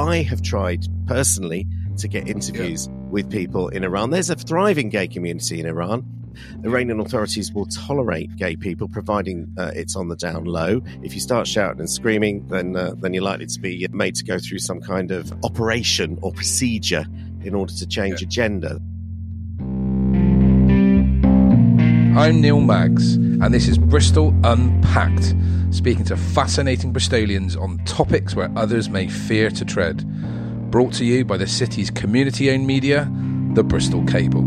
I have tried personally to get interviews yeah. with people in Iran. There's a thriving gay community in Iran. Iranian authorities will tolerate gay people, providing uh, it's on the down low. If you start shouting and screaming, then uh, then you're likely to be made to go through some kind of operation or procedure in order to change yeah. a gender. I'm Neil Maggs, and this is Bristol Unpacked, speaking to fascinating Bristolians on topics where others may fear to tread. Brought to you by the city's community owned media, the Bristol Cable.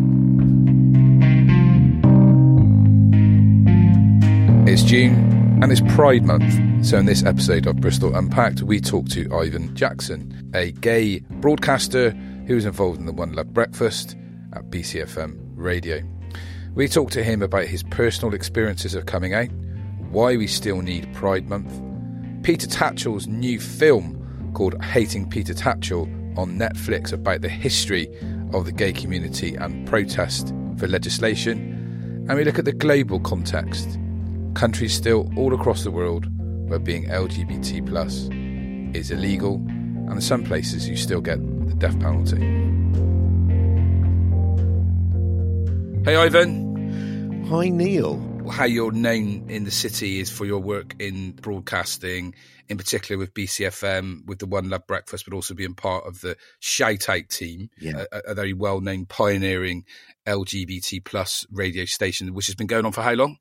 It's June and it's Pride Month. So, in this episode of Bristol Unpacked, we talk to Ivan Jackson, a gay broadcaster who was involved in the One Love Breakfast at BCFM Radio. We talk to him about his personal experiences of coming out, why we still need Pride Month, Peter Tatchell's new film called Hating Peter Tatchell on Netflix about the history of the gay community and protest for legislation, and we look at the global context. Countries still all across the world where being LGBT plus is illegal, and in some places you still get the death penalty. Hey, Ivan. Hi, Neil. How you're known in the city is for your work in broadcasting, in particular with BCFM, with the One Love Breakfast, but also being part of the Shout Out team, yeah. a, a very well known pioneering LGBT plus radio station, which has been going on for how long?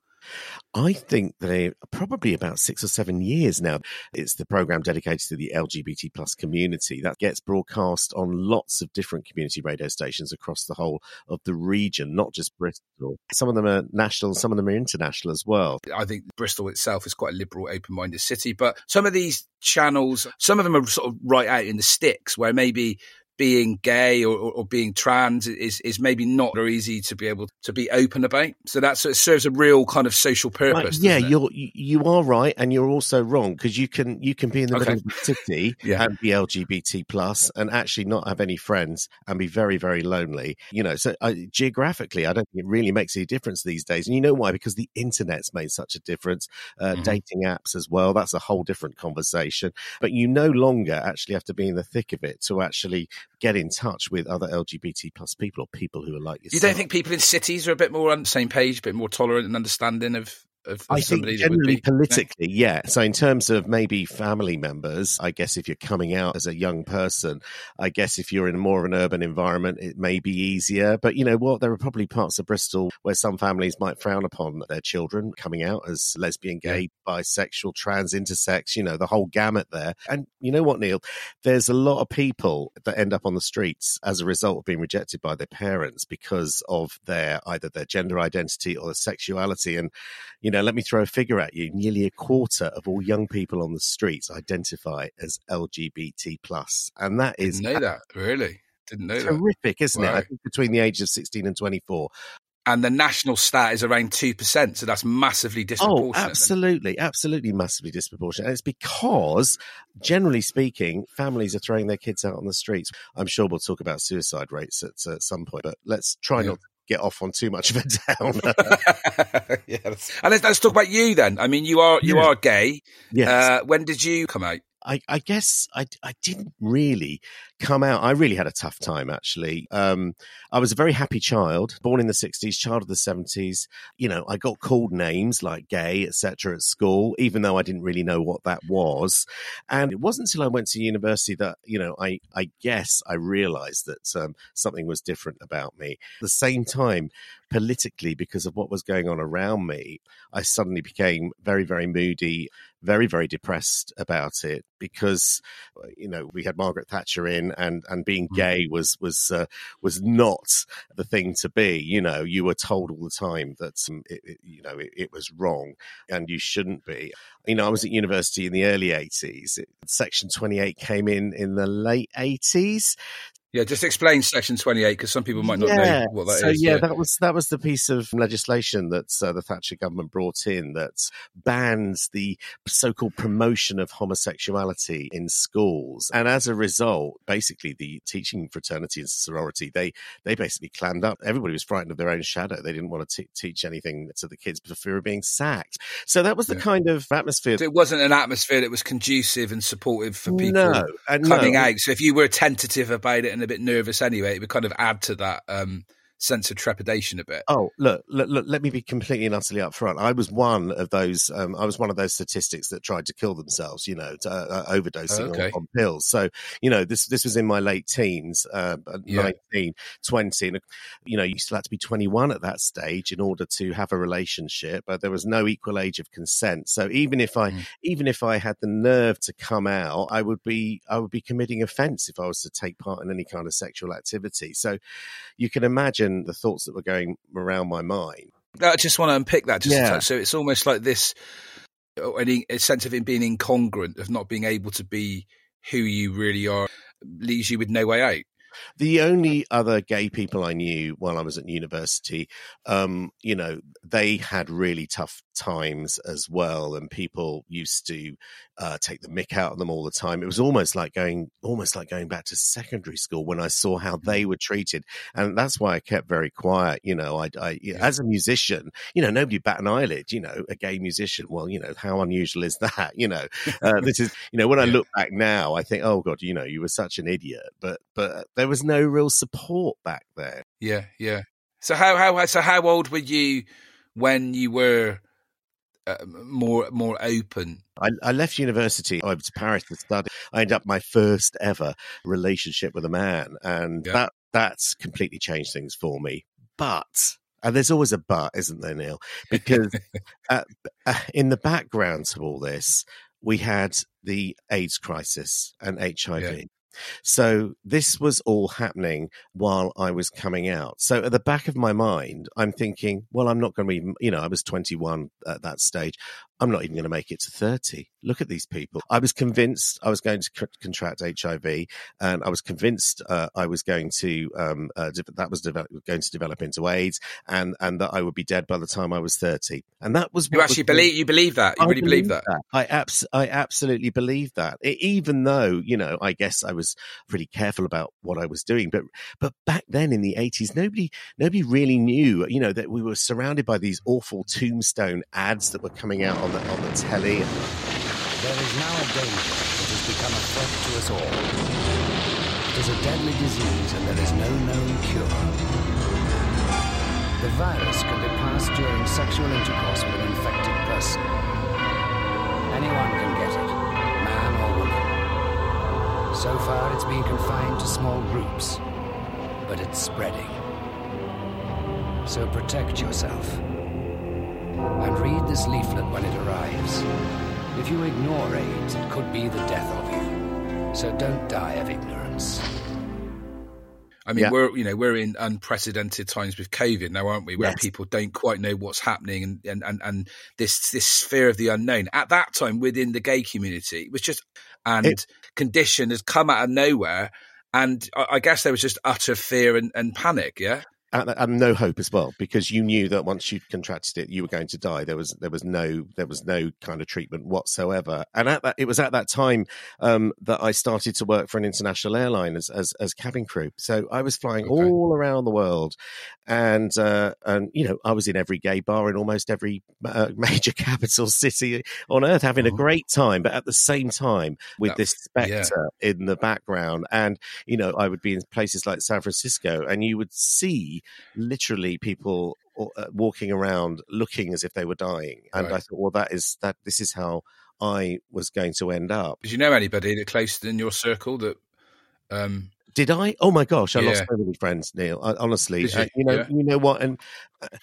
I think they're probably about six or seven years now. It's the program dedicated to the LGBT plus community that gets broadcast on lots of different community radio stations across the whole of the region, not just Bristol. Some of them are national, some of them are international as well. I think Bristol itself is quite a liberal, open minded city, but some of these channels, some of them are sort of right out in the sticks where maybe being gay or, or, being trans is, is maybe not very easy to be able to be open about. So that it serves a real kind of social purpose. Right. Yeah, you're you are right, and you're also wrong because you can you can be in the okay. middle of the city yeah. and be LGBT plus and actually not have any friends and be very very lonely. You know, so uh, geographically, I don't think it really makes any difference these days. And you know why? Because the internet's made such a difference. Uh, mm-hmm. Dating apps as well. That's a whole different conversation. But you no longer actually have to be in the thick of it to actually get in touch with other LGBT plus people or people who are like yourself. You don't think people in cities are a bit more on the same page, a bit more tolerant and understanding of of, of I think generally politically, yeah. So in terms of maybe family members, I guess if you're coming out as a young person, I guess if you're in more of an urban environment, it may be easier. But you know what? There are probably parts of Bristol where some families might frown upon their children coming out as lesbian, gay, yeah. bisexual, trans, intersex. You know the whole gamut there. And you know what, Neil? There's a lot of people that end up on the streets as a result of being rejected by their parents because of their either their gender identity or their sexuality. And you know, let me throw a figure at you. Nearly a quarter of all young people on the streets identify as LGBT plus, and that is Didn't know that really. Didn't know terrific, is isn't wow. it? I think between the ages of sixteen and twenty-four. And the national stat is around two percent, so that's massively oh, disproportionate. Oh, absolutely, then. absolutely, massively disproportionate. And it's because, generally speaking, families are throwing their kids out on the streets. I'm sure we'll talk about suicide rates at, at some point, but let's try yeah. not get off on too much of a downer. yes. And let's, let's, talk about you then. I mean, you are you yeah. are gay. Yes. Uh, when did you come out? I, I, guess I, I didn't really come out. I really had a tough time, actually. Um, I was a very happy child, born in the 60s, child of the 70s. You know, I got called names like gay, etc. at school, even though I didn't really know what that was. And it wasn't until I went to university that, you know, I, I guess I realized that um, something was different about me. At the same time, politically, because of what was going on around me, I suddenly became very, very moody, very, very depressed about it because, you know, we had Margaret Thatcher in and and being mm. gay was was uh, was not the thing to be. You know, you were told all the time that um, it, it, you know it, it, was wrong and you shouldn't be. You know, I was at university in the early eighties. Section twenty eight came in in the late eighties. Yeah, just explain Section 28 because some people might not yeah. know what that so, is. Yeah, that was that was the piece of legislation that uh, the Thatcher government brought in that bans the so-called promotion of homosexuality in schools, and as a result, basically the teaching fraternity and sorority they they basically clammed up. Everybody was frightened of their own shadow. They didn't want to t- teach anything to the kids for fear of being sacked. So that was the Yeah. kind of atmosphere. So it wasn't an atmosphere that was conducive and supportive for people no, coming no. out. So if you were tentative about it and a bit nervous anyway, it would kind of add to that um, sense of trepidation a bit. Oh, look, look, look, let me be completely and utterly upfront. I was one of those, um, I was one of those statistics that tried to kill themselves, you know, to, uh, overdosing Okay. on, on pills. So, you know, this, this was in my late teens, uh, Yeah. 19, 20. And, you know, you still had to be 21 at that stage in order to have a relationship, but there was no equal age of consent. So even if I, Mm. even if I had the nerve to come out, I would be, I would be committing offense if I was to take part in any kind of sexual activity. So you can imagine the thoughts that were going around my mind. I just want to unpick that just a Yeah. touch. So it's almost like this uh, any a sense of it being incongruent, of not being able to be who you really are, leaves you with no way out. The only other gay people I knew while I was at university, um, you know, they had really tough times as well, and people used to uh, take the mick out of them all the time. It was almost like going, almost like going back to secondary school when I saw how they were treated, and that's why I kept very quiet. You know, I, I as a musician, you know, nobody bat an eyelid. You know, a gay musician. Well, you know, how unusual is that? You know, uh, this is, you know, when I look back now, I think, oh god, you know, you were such an idiot, but but there was no real support back then. Yeah, yeah. So how how so how old were you when you were uh, more more open? I, I left university. I went to Paris to study. I ended up my first ever relationship with a man, and Yeah. that that's completely changed things for me. But and there's always a but, isn't there, Neil? Because uh, uh, in the background to all this, we had the AIDS crisis and HIV. Yeah. So this was all happening while I was coming out. So at the back of my mind, I'm thinking, well, I'm not going to be, you know, I was 21 at that stage. I'm not even going to make it to 30. Look at these people. I was convinced I was going to c- contract HIV, and I was convinced uh, I was going to um, uh, de- that was develop- going to develop into AIDS, and and that I would be dead by the time I was 30. And that was You was actually going- believe you believe that? You I really believe that? I abs- I absolutely believe that. E- even though you know, I guess I was pretty careful about what I was doing, but but back then in the eighties, nobody nobody really knew. You know that we were surrounded by these awful tombstone ads that were coming out on the on the telly. There is now a danger that has become a threat to us all. It is a deadly disease and there is no known cure. The virus can be passed during sexual intercourse with an infected person. Anyone can get it, man or woman. So far, it's been confined to small groups, but it's spreading. So protect yourself. And read this leaflet when it arrives. If you ignore AIDS, it could be the death of you. So don't die of ignorance. I mean, Yeah. we're you know we're in unprecedented times with COVID now, aren't we? Where Yes. people don't quite know what's happening, and, and and and this this fear of the unknown. At that time, within the gay community, it was just and It- condition has come out of nowhere, and I, I guess there was just utter fear and, and panic. Yeah, And, and no hope as well, because you knew that once you contracted it, you were going to die. There was there was no there was no kind of treatment whatsoever. And at that, it was at that time um, that I started to work for an international airline as as, as cabin crew. So I was flying Okay. all around the world, and uh, and you know I was in every gay bar in almost every uh, major capital city on earth, having a Mhm. great time. But at the same time, with That- this yeah. spectre in the background, and you know I would be in places like San Francisco, and you would see literally people uh, walking around looking as if they were dying. And Right. I thought, well, that is that. This is how I was going to end up. did you know anybody that close in your circle that? Um, Did I? Oh my gosh, I lost so many friends, Neil. I, honestly, you? uh, you know, Yeah. you know what, and. Uh, uh,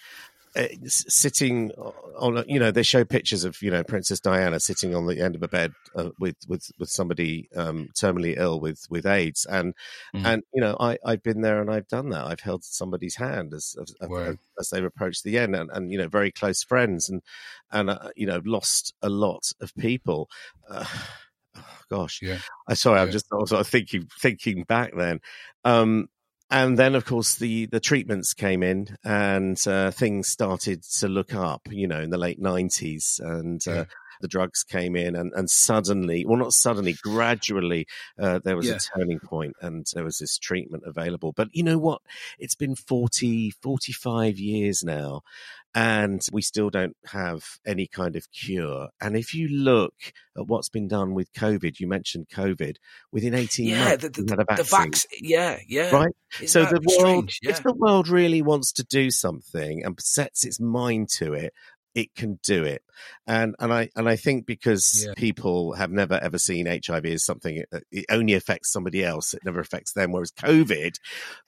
sitting on, a, you know, they show pictures of you know Princess Diana sitting on the end of a bed uh, with with with somebody um, terminally ill with with AIDS, and Mm. and you know, I I've been there and I've done that. I've held somebody's hand as as, as, as they've approached the end, and, and you know, very close friends, and and uh, you know, lost a lot of people. Uh, gosh, Yeah. I sorry, I'm just I was sort of thinking thinking back then. Um, and then, of course, the the treatments came in, and uh, things started to look up. You know, in the late '90s, and uh, Yeah. the drugs came in, and and suddenly, well, not suddenly, gradually, uh, there was Yeah. a turning point, and there was this treatment available. But you know what? It's been 40, 45 years now. And we still don't have any kind of cure. And if you look at what's been done with COVID, you mentioned COVID, within 18 Yeah, months, the, the, we had a the vaccine. Yeah, yeah. Right? Isn't so the world. Yeah. if the world really wants to do something and sets its mind to it, it can do it. And and I and I think because Yeah. people have never ever seen HIV as something that it only affects somebody else, it never affects them. Whereas COVID,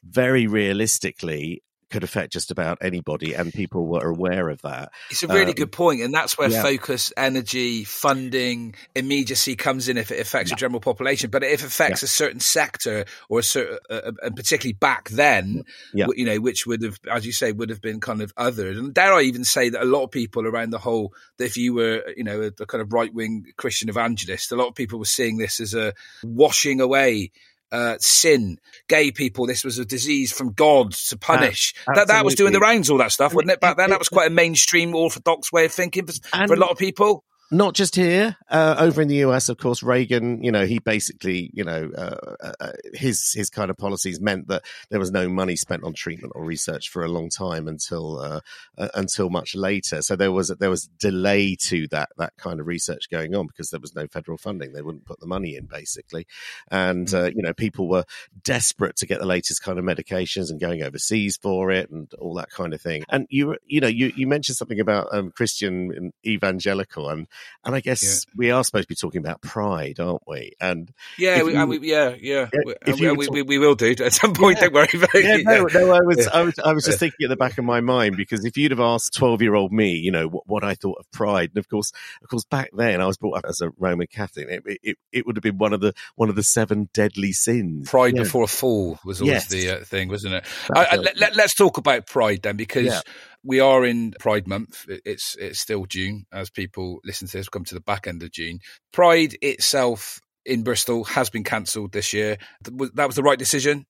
very realistically, could affect just about anybody, and people were aware of that. It's a really Um, good point, and that's where yeah. focus, energy, funding, immediacy comes in if it affects the general population. But if it affects a certain sector or a certain, uh, uh, and particularly back then, Yeah. you know, which would have, as you say, would have been kind of othered. And dare I even say that a lot of people around the whole, that if you were, you know, a, a kind of right wing Christian evangelist, a lot of people were seeing this as a washing away. Uh, sin, gay people. This was a disease from God to punish. that that was doing the rounds, all that stuff, wasn't it? Back then, it- that was quite a mainstream, orthodox way of thinking for, for a lot of people. Not just here, uh, over in the US, of course, Reagan, you know, he basically, you know, uh, uh, his his kind of policies meant that there was no money spent on treatment or research for a long time until uh, uh, until much later. So there was there was delay to that that kind of research going on because there was no federal funding. They wouldn't put the money in basically, and uh, you know, people were desperate to get the latest kind of medications and going overseas for it and all that kind of thing. And you you know, you you mentioned something about um, Christian evangelical and and I guess we are supposed to be talking about pride, aren't we? And Yeah, we, you- and we, yeah, yeah. Yeah, We- if and you we, we, talk- we, we will do at some point. Yeah. Don't worry about it. yeah, no, no, I was, Yeah. I was, I was just thinking at the back of my mind because if you'd have asked twelve-year-old me, you know, what, what I thought of pride, and of course, of course, back then I was brought up as a Roman Catholic. It, it, it would have been one of the one of the seven deadly sins. Pride Yeah. before a fall was always Yes. the uh, thing, wasn't it? I, I, it. let, us talk about Pride then, because Yeah. We are in Pride Month. It's it's still June as people listen to this. we Come to the back end of June. Pride itself in Bristol has been cancelled this year. That was the right decision.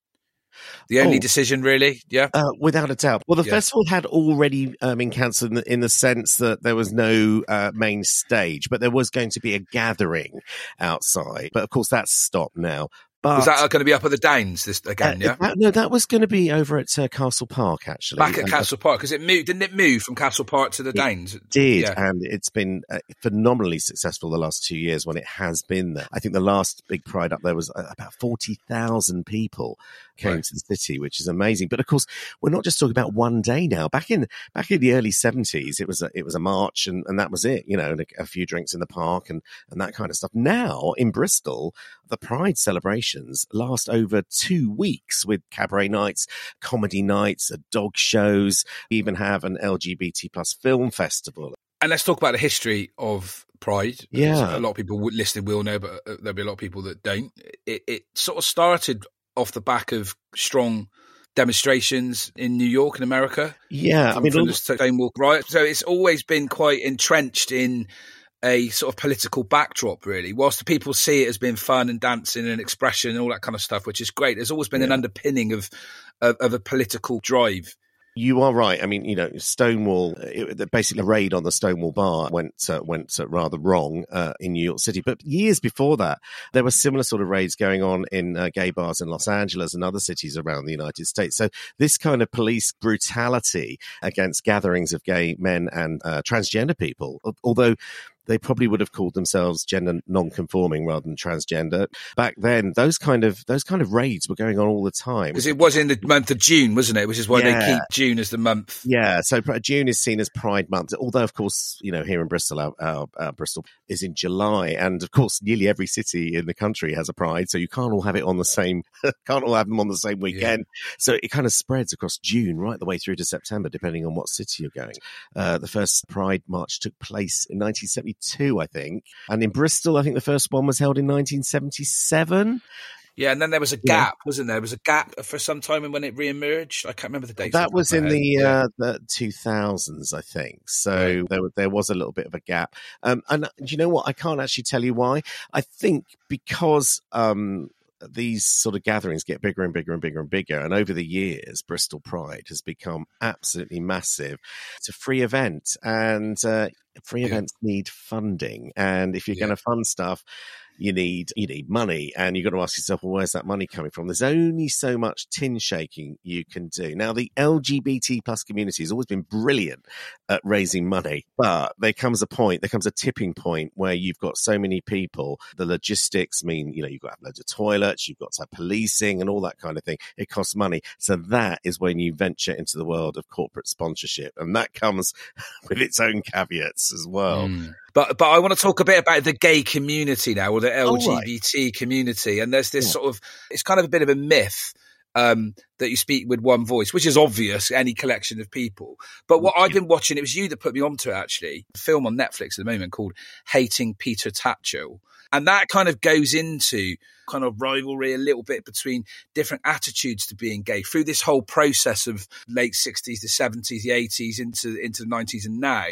The only Oh. decision, really. Yeah. Uh, without a doubt. Well, the Yeah. festival had already um, been cancelled in the, in the sense that there was no uh, main stage, but there was going to be a gathering outside. But of course, that's stopped now. But Was that going to be up at the Downs this uh, again? yeah. that- no, that was going to be over at uh, Castle Park, actually. Back at And- Castle Park because it moved, didn't it? Move from Castle Park to the Downs. did, Yeah. and it's been uh, phenomenally successful the last two years when it has been there. I think the last big pride up there was uh, about forty thousand people came Right. to the city, which is amazing. But of course, we're not just talking about one day now. Back in back in the early seventies, it was a, it was a march, and, and that was it. You know, and a, a few drinks in the park and and that kind of stuff. Now in Bristol, the Pride celebrations last over two weeks with cabaret nights, comedy nights, uh, dog shows. We even have an LGBT plus film festival. And let's talk about the history of Pride. Yeah. a lot of people listening will know, but uh, there'll be a lot of people that don't. It, it sort of started off the back of strong demonstrations in New York and America Yeah, I mean, from the Stonewall riot. So it's always been quite entrenched in a sort of political backdrop, really. Whilst the people see it as being fun and dancing and expression and all that kind of stuff, which is great. There's always been an underpinning of, of of a political drive. you are right. I mean, you know, Stonewall, it, basically, the raid on the Stonewall bar went uh, went uh, rather wrong uh, in New York City. But years before that, there were similar sort of raids going on in uh, gay bars in Los Angeles and other cities around the United States. So this kind of police brutality against gatherings of gay men and uh, transgender people, although they probably would have called themselves gender non-conforming rather than transgender. Back then, those kind of those kind of raids were going on all the time. Because it was in the month of June, wasn't it? Which is why Yeah. they keep June as the month. Yeah, so June is seen as Pride Month, although of course you know here in Bristol, our, our, our Bristol is in July, and of course nearly every city in the country has a Pride, so you can't all have it on the same, can't all have them on the same weekend. So it kind of spreads across June right the way through to September, depending on what city you're going. Uh, the first Pride March took place in 1972, I think, and in Bristol, I think the first one was held in 1977. Yeah, and then there was a gap, yeah. wasn't there? There was a gap for some time and when it re-emerged. I can't remember the date. That was in the uh, the two thousands, I think. So right. there there was a little bit of a gap. Um, and you know what? I can't actually tell you why. I think because um, these sort of gatherings get bigger and bigger and bigger and bigger. And over the years, Bristol Pride has become absolutely massive. It's a free event, and uh, free yeah. events need funding. And if you're yeah. going to fund stuff, you need you need money and you've got to ask yourself well where's that money coming from? There's only so much tin shaking you can do. Now the lgbt plus community has always been brilliant at raising money but there comes a point there comes a tipping point where you've got so many people the logistics mean you know you've got to have loads of toilets you've got to have policing and all that kind of thing. It costs money. So that is when you venture into the world of corporate sponsorship and that comes with its own caveats as well. Mm. But but I want to talk a bit about the gay community now, or the LGBT right. community. And there's this yeah. sort of it's kind of a bit of a myth um, that you speak with one voice, which is obvious, any collection of people. But what I've been watching, it was you that put me onto it actually, a film on Netflix at the moment called Hating Peter Tatchell. And that kind of goes into kind of rivalry a little bit between different attitudes to being gay through this whole process of late 60s, the 70s, the 80s, into, into the 90s and now.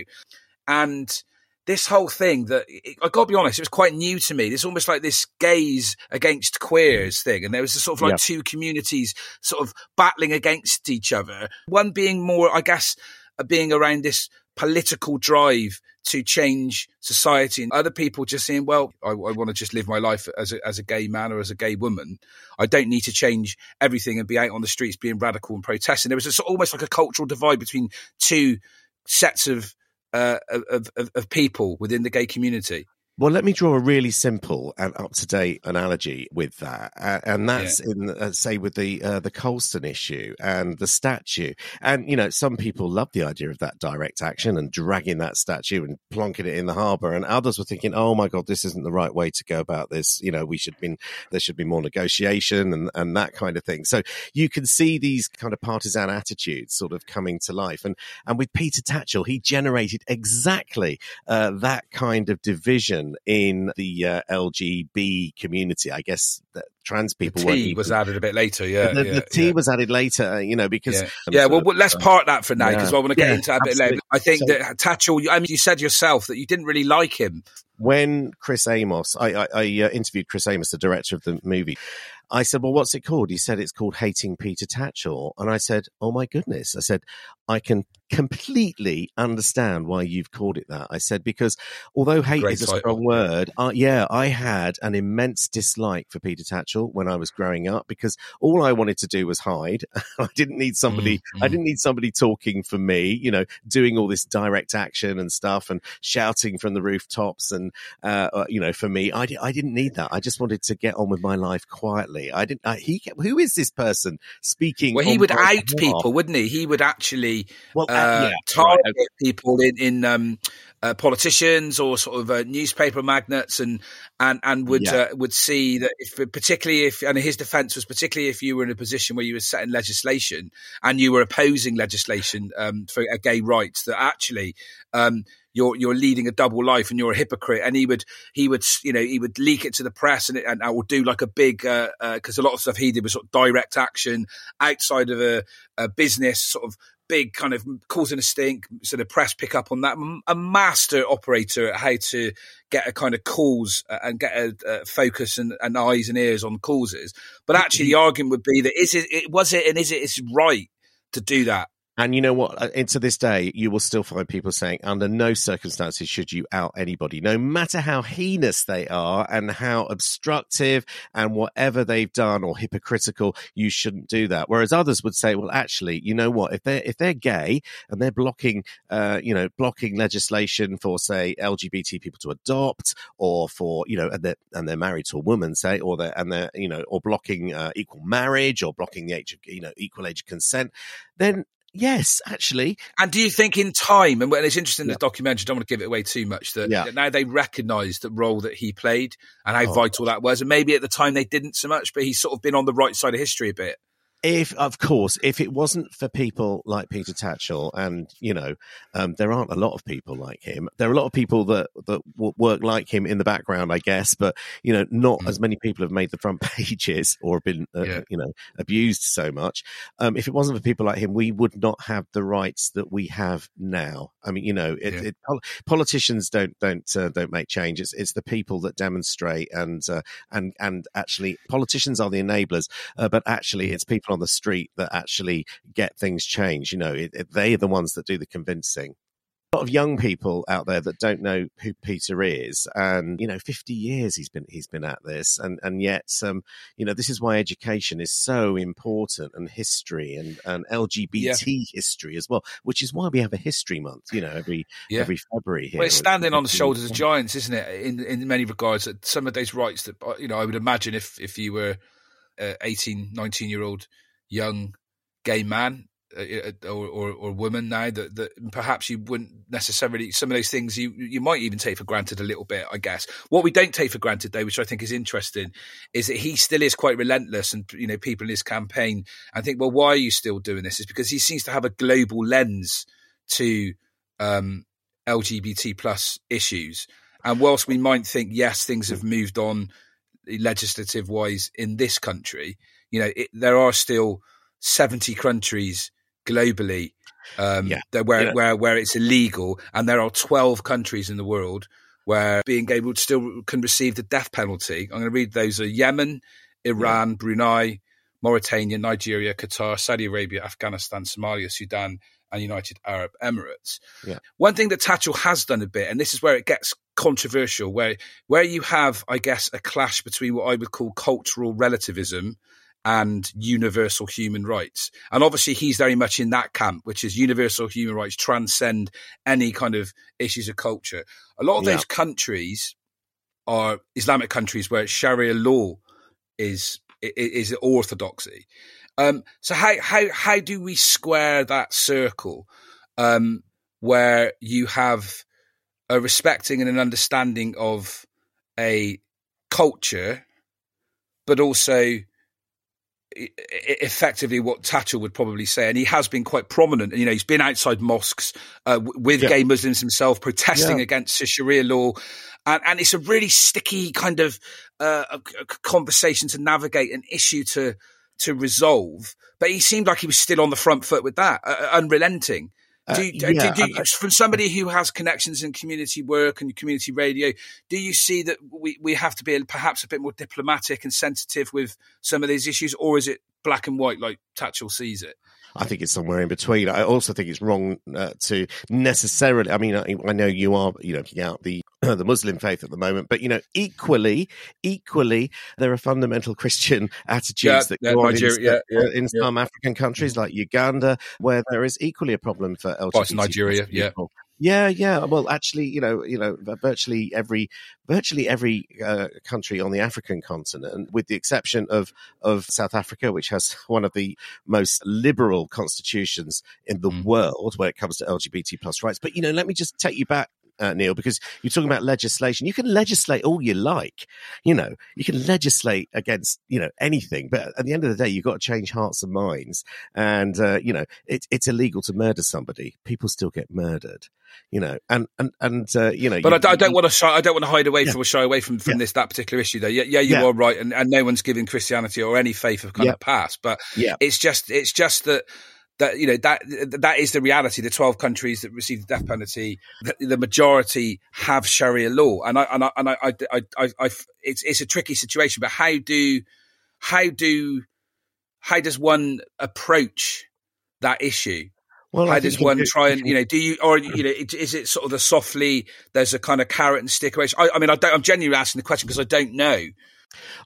And this whole thing that I got to be honest, it was quite new to me. It's almost like this gays against queers thing, and there was a sort of like yeah. two communities sort of battling against each other. One being more, I guess, uh, being around this political drive to change society, and other people just saying, "Well, I, I want to just live my life as a, as a gay man or as a gay woman. I don't need to change everything and be out on the streets being radical and protesting." There was a, almost like a cultural divide between two sets of uh, of, of, of people within the gay community. Well, let me draw a really simple and up to date analogy with that, uh, and that's yeah. in uh, say with the uh, the Colston issue and the statue. And you know, some people love the idea of that direct action and dragging that statue and plonking it in the harbour, and others were thinking, "Oh my God, this isn't the right way to go about this." You know, we should be there should be more negotiation and and that kind of thing. So you can see these kind of partisan attitudes sort of coming to life, and and with Peter Tatchell, he generated exactly uh, that kind of division in the uh, LGB community. I guess that trans people the T was added a bit later. Yeah, the, yeah, the T yeah. was added later. You know, because yeah, yeah well, well, let's part that for now because I want to get into that a bit later. I think so, that Tatchell. I mean, you said yourself that you didn't really like him when Chris Amos. I, I, I uh, interviewed Chris Amos, the director of the movie. I said, well, what's it called? He said, it's called Hating Peter Tatchell. And I said, oh my goodness. I said, I can completely understand why you've called it that. I said, because although hate Great is a title. strong word, uh, yeah, I had an immense dislike for Peter Tatchell when I was growing up because all I wanted to do was hide. I didn't need somebody, mm-hmm. I didn't need somebody talking for me, you know, doing all this direct action and stuff and shouting from the rooftops. And, uh, uh you know, for me, I, I didn't need that. I just wanted to get on with my life quietly. I didn't, he, who is this person speaking? Well, he would out people, wouldn't he? He would actually, well, uh, uh, yeah, target right. people in in um, uh, politicians or sort of uh, newspaper magnates, and and and would yeah. uh, would see that if particularly if and his defence was particularly if you were in a position where you were setting legislation and you were opposing legislation um, for a gay rights, that actually. Um, you're you're leading a double life and you're a hypocrite. And he would he would you know he would leak it to the press and it, and I would do like a big because uh, uh, a lot of stuff he did was sort of direct action outside of a, a business sort of big kind of causing a stink. So the press pick up on that. A master operator at how to get a kind of cause uh, and get a, a focus and, and, eyes and ears on causes. But actually, the argument would be that is it, it was it and is it is right to do that and you know what? Uh, and to this day, you will still find people saying, under no circumstances should you out anybody, no matter how heinous they are and how obstructive and whatever they've done or hypocritical, you shouldn't do that. Whereas others would say, well, actually, you know what? If they're if they're gay and they're blocking, uh, you know, blocking legislation for say LGBT people to adopt, or for you know, and they're and they're married to a woman, say, or they're and they're you know, or blocking uh, equal marriage, or blocking the age of you know equal age of consent, then Yes, actually. And do you think in time, and it's interesting yeah. the documentary, I don't want to give it away too much, that, yeah. that now they recognise the role that he played and how oh, vital that was. And maybe at the time they didn't so much, but he's sort of been on the right side of history a bit. If of course if it wasn't for people like peter tatchell and you know um, there aren't a lot of people like him there are a lot of people that that work like him in the background i guess but you know not mm. as many people have made the front pages or have been uh, yeah. you know abused so much um, if it wasn't for people like him we would not have the rights that we have now i mean you know it, yeah. it, politicians don't don't uh, don't make change it's, it's the people that demonstrate and uh, and and actually politicians are the enablers uh, but actually it's people on the street that actually get things changed. You know, it, it, they're the ones that do the convincing. A lot of young people out there that don't know who Peter is, and you know, fifty years he's been he's been at this, and and yet, um, you know, this is why education is so important, and history and and LGBT yeah. history as well, which is why we have a history month, you know, every yeah. every February. Here. Well, it's standing on the shoulders of giants, isn't it? In in many regards, some of those rights that you know, I would imagine if if you were 18, 19 year old young gay man uh, uh, or, or, or woman now that, that perhaps you wouldn't necessarily some of those things you you might even take for granted a little bit I guess. What we don't take for granted though which I think is interesting is that he still is quite relentless and you know people in his campaign I think well why are you still doing this? Is because he seems to have a global lens to um, LGBT plus issues. And whilst we might think yes things have moved on legislative wise in this country. You know, it, there are still 70 countries globally um, yeah. where, yeah. where, where it's illegal, and there are 12 countries in the world where being able to still can receive the death penalty. I'm going to read those are Yemen, Iran, yeah. Brunei, Mauritania, Nigeria, Qatar, Saudi Arabia, Afghanistan, Somalia, Sudan, and United Arab Emirates. Yeah. One thing that Tatchell has done a bit, and this is where it gets controversial, where where you have, I guess, a clash between what I would call cultural relativism and universal human rights. And obviously, he's very much in that camp, which is universal human rights transcend any kind of issues of culture. A lot of yeah. those countries are Islamic countries where Sharia law is is orthodoxy. Um, so how how how do we square that circle um, where you have a respecting and an understanding of a culture, but also effectively what Tatchell would probably say, and he has been quite prominent. You know, he's been outside mosques uh, with yeah. gay Muslims himself, protesting yeah. against Sharia law, and, and, it's a really sticky kind of uh, conversation to navigate, an issue to to resolve. But he seemed like he was still on the front foot with that, uh, uh unrelenting. Uh, do, you, yeah, do, do from somebody who has connections in community work and community radio, do you see that we, we have to be perhaps a bit more diplomatic and sensitive with some of these issues, or is it black and white like Tatchell sees it? I think it's somewhere in between. I also think it's wrong uh, to necessarily. I mean, I, I, know you are, you know, out the the Muslim faith at the moment, but you know, equally, equally, there are fundamental Christian attitudes yeah, that go on in, yeah, yeah, in some African countries like Uganda, where there is equally a problem for LGBT. Nigeria, yeah. Yeah, yeah. Well, actually, you know, you know, virtually every virtually every uh, country on the African continent, with the exception of of South Africa, which has one of the most liberal constitutions in the mm. world when it comes to LGBT plus rights. But you know, let me just take you back uh, Neil, because you're talking about legislation. You can legislate all you like. You know, you can legislate against, you know, anything. But at the end of the day, you've got to change hearts and minds. And, uh, you know, it, it's illegal to murder somebody. People still get murdered, you know, and, and, and, uh, you know. But you, I, don't, I, don't want to shy, I don't want to hide away yeah. from or shy away from, from yeah. this, that particular issue though. Yeah, yeah you yeah. are right. And, and no one's giving Christianity or any faith of kind of pass. But yeah. it's just, it's just that, that you know that that is the reality. The twelve countries that receive the death penalty, the, the majority have Sharia law, and I and I and I, I, I, I, it's it's a tricky situation. But how do how do how does one approach that issue? Well, how does one try and you know? Do you or you know? Is it sort of the softly? There's a kind of carrot and stick I, I mean, I don't, I'm genuinely asking the question because I don't know.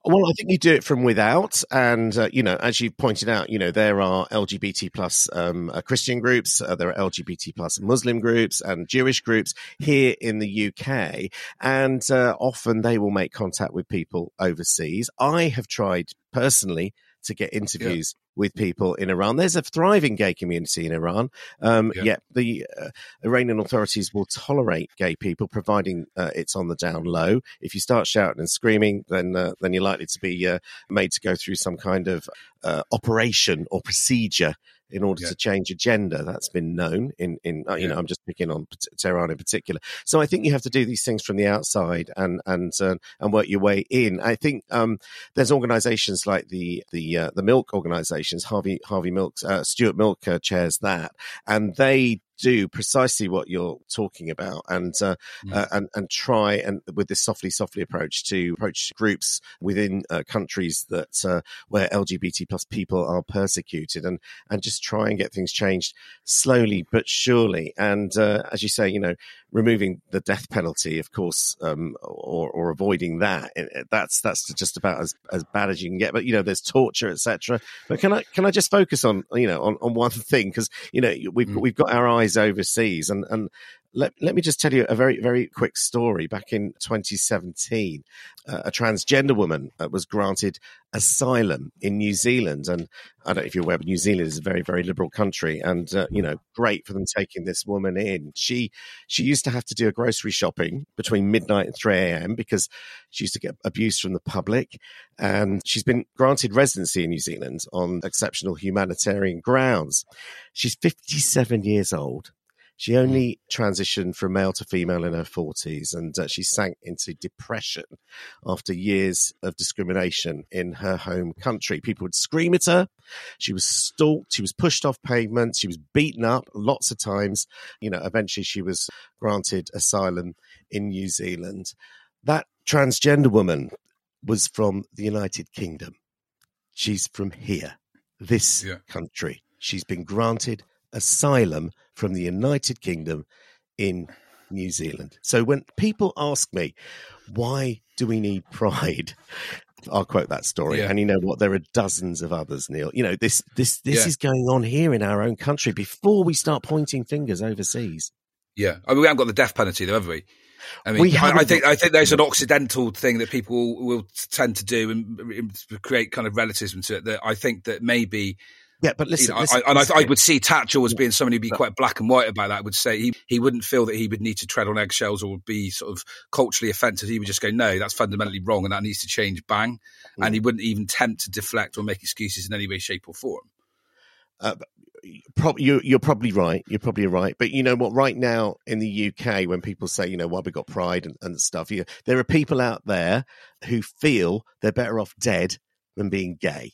Well, I think you do it from without, and uh, you know, as you pointed out, you know, there are LGBT plus um, uh, Christian groups, uh, there are LGBT plus Muslim groups, and Jewish groups here in the UK, and uh, often they will make contact with people overseas. I have tried personally to get interviews with people in Iran. There's a thriving gay community in Iran. Um, Yeah. Yet the uh, Iranian authorities will tolerate gay people, providing uh, it's on the down low. If you start shouting and screaming, then uh, then you're likely to be uh, made to go through some kind of uh, operation or procedure in order Yeah. to change a gender. That's been known in in uh, you know I'm just picking on Tehran in particular. So I think you have to do these things from the outside and and uh, and work your way in. I think um, there's organisations like the the uh, the milk organisations. Harvey Harvey Milk, uh, Stuart Milk uh, chairs that, and they do precisely what you're talking about, and uh, Mm. uh, and and try and with this softly softly approach to approach groups within uh, countries that uh, where LGBT plus people are persecuted, and and just try and get things changed slowly but surely. And uh, as you say, you know, removing the death penalty, of course, um, or, or avoiding that, that's that's just about as, as bad as you can get. But you know, there's torture, etc. But can I can I just focus on you know on, on one thing because you know we've Mm. we've got our eyes overseas and and. Let, let me just tell you a very, very quick story. Back in 2017, uh, a transgender woman uh, was granted asylum in New Zealand. And I don't know if you're aware, but New Zealand is a very, very liberal country. And, uh, you know, great for them taking this woman in. She, she used to have to do a grocery shopping between midnight and 3 a.m. because she used to get abuse from the public. And she's been granted residency in New Zealand on exceptional humanitarian grounds. She's 57 years old. She only transitioned from male to female in her 40s and uh, she sank into depression after years of discrimination in her home country. People would scream at her. She was stalked. She was pushed off pavements. She was beaten up lots of times. You know, eventually she was granted asylum in New Zealand. That transgender woman was from the United Kingdom. She's from here, this Yeah. country. She's been granted asylum from the United Kingdom in New Zealand. So when people ask me, why do we need pride? I'll quote that story. Yeah. And you know what? There are dozens of others, Neil. You know, this this this Yeah. is going on here in our own country before we start pointing fingers overseas. Yeah, I mean, we haven't got the death penalty, though, have we? I mean, We I, I think I think there's an occidental thing that people will, will tend to do and and create kind of relativism to it. That I think that maybe, Yeah, but you listen, know, listen, I, and I, listen. I would see Tatchell as being somebody who'd be quite black and white about that. I would say he he wouldn't feel that he would need to tread on eggshells or be sort of culturally offensive. He would just go, no, that's fundamentally wrong, and that needs to change. Bang, Mm. and he wouldn't even tempt to deflect or make excuses in any way, shape, or form. Prob- you're, you're probably right. You're probably right. But you know what? Right now in the UK, when people say, you know, why we got pride and, and stuff, you, there are people out there who feel they're better off dead than being gay.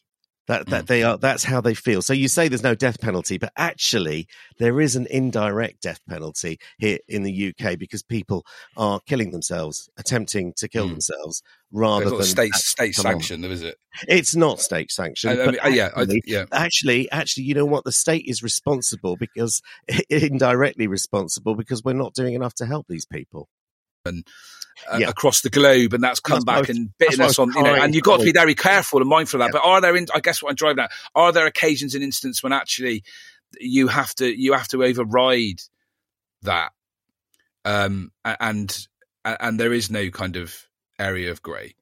That that they are. That's how they feel. So you say there's no death penalty, but actually there is an indirect death penalty here in the UK because people are killing themselves, attempting to kill Mm. themselves, rather There's than state state on. sanction, is it? It's not state sanctioned. I, I mean, yeah, I, actually- yeah. actually actually you know what the state is responsible because indirectly responsible because we're not doing enough to help these people uh, Yeah. across the globe, and that's come That's back was- and bitten us on. You know, and you've got to be very careful and mindful of that. Yeah. But are there? In, I guess what I'm driving at are there occasions and instances when actually you have to you have to override that, um, and and there is no kind of area of grey.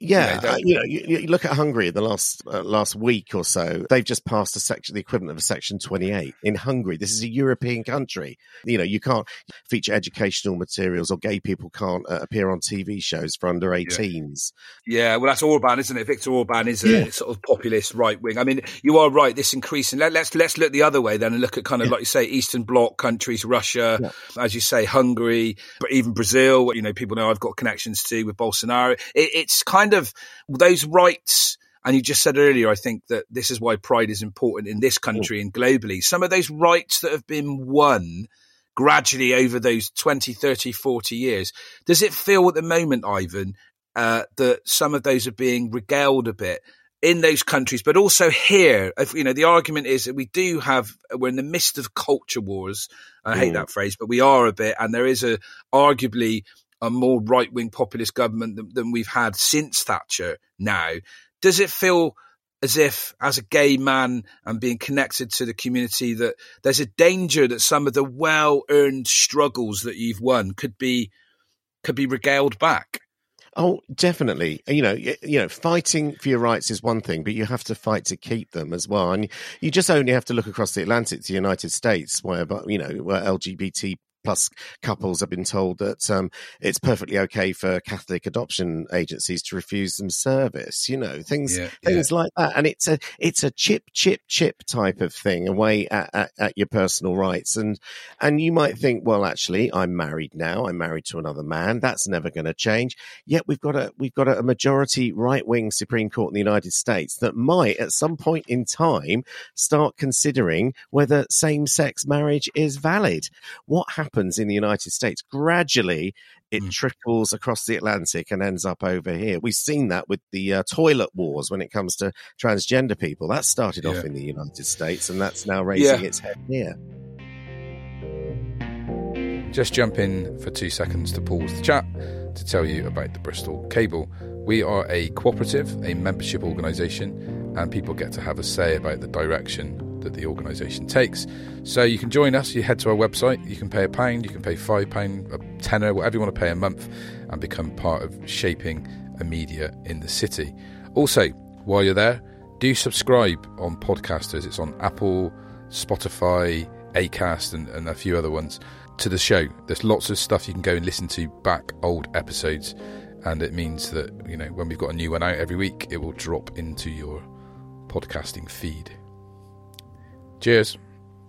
Yeah You know, uh, you know you, you look at hungary the last uh, last week or so they've just passed a section the equivalent of a section 28 in hungary this is a european country you know you can't feature educational materials or gay people can't uh, appear on tv shows for under 18s Yeah, well, that's Orban, isn't it? Viktor Orban is a Yeah. sort of populist right wing. I mean, you are right. This increasing. Let, let's let's look the other way then and look at kind of Yeah. like you say, Eastern Bloc countries, Russia, Yeah. as you say, Hungary, but even Brazil. You know, people know I've got connections to with Bolsonaro. It, it's kind of those rights. And you just said earlier, I think that this is why pride is important in this country and globally. Some of those rights that have been won gradually over those 20, 30, 40 years. Does it feel at the moment, Ivan, uh, that some of those are being regaled a bit in those countries, but also here. If, you know, the argument is that we do have we're in the midst of culture wars. I hate Mm. that phrase, but we are a bit, and there is a arguably a more right wing populist government than, than we've had since Thatcher. Now, does it feel as if, as a gay man and being connected to the community, that there's a danger that some of the well earned struggles that you've won could be could be regaled back? Oh, definitely. You know, you, you know, fighting for your rights is one thing, but you have to fight to keep them as well. And you just only have to look across the Atlantic to the United States, where, you know, where LGBT plus couples have been told that um, it's perfectly okay for Catholic adoption agencies to refuse them service. You know, things yeah, things yeah. like that, and it's a it's a chip chip chip type of thing away at, at, at, your personal rights. And and you might think, well, actually, I'm married now. I'm married to another man. That's never going to change. Yet we've got a we've got a majority right wing Supreme Court in the United States that might, at some point in time, start considering whether same sex marriage is valid. What happens? Happens in the United States, gradually it mm. trickles across the Atlantic and ends up over here. We've seen that with the uh, toilet wars when it comes to transgender people. That started yeah. off in the United States and that's now raising yeah. its head here. Just jump in for two seconds to pause the chat to tell you about the Bristol Cable. We are a cooperative, a membership organisation, and people get to have a say about the direction that the organisation takes. So you can join us. You head to our website. You can pay a pound. You can pay five pound, a tenner, whatever you want to pay a month, and become part of shaping a media in the city. Also, while you're there, do subscribe on podcasters. It's on Apple, Spotify, Acast, and, and a few other ones to the show. There's lots of stuff you can go and listen to back old episodes, and it means that you know when we've got a new one out every week, it will drop into your podcasting feed. Cheers.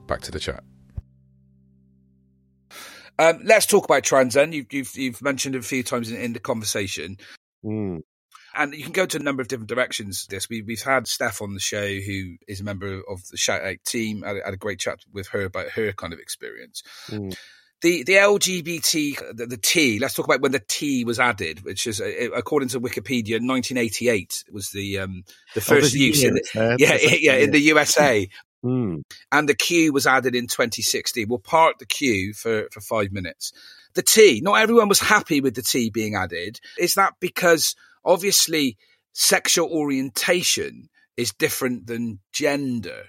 Back to the chat. Um, let's talk about Transcend. You've, you've, you've mentioned it a few times in, in the conversation. Mm. And you can go to a number of different directions. This we, we've had Steph on the show, who is a member of the Shout Out team. I had, a great chat with her about her kind of experience. Mm the the LGBT the, the, T. Let's talk about when the T was added, which is uh, according to Wikipedia, 1988 was the um, the oh, first oh, use. In the, yeah, yeah, in the USA. Mm. And the Q was added in 2016. We'll park the Q for, for five minutes. The T, not everyone was happy with the T being added. Is that because obviously sexual orientation is different than gender?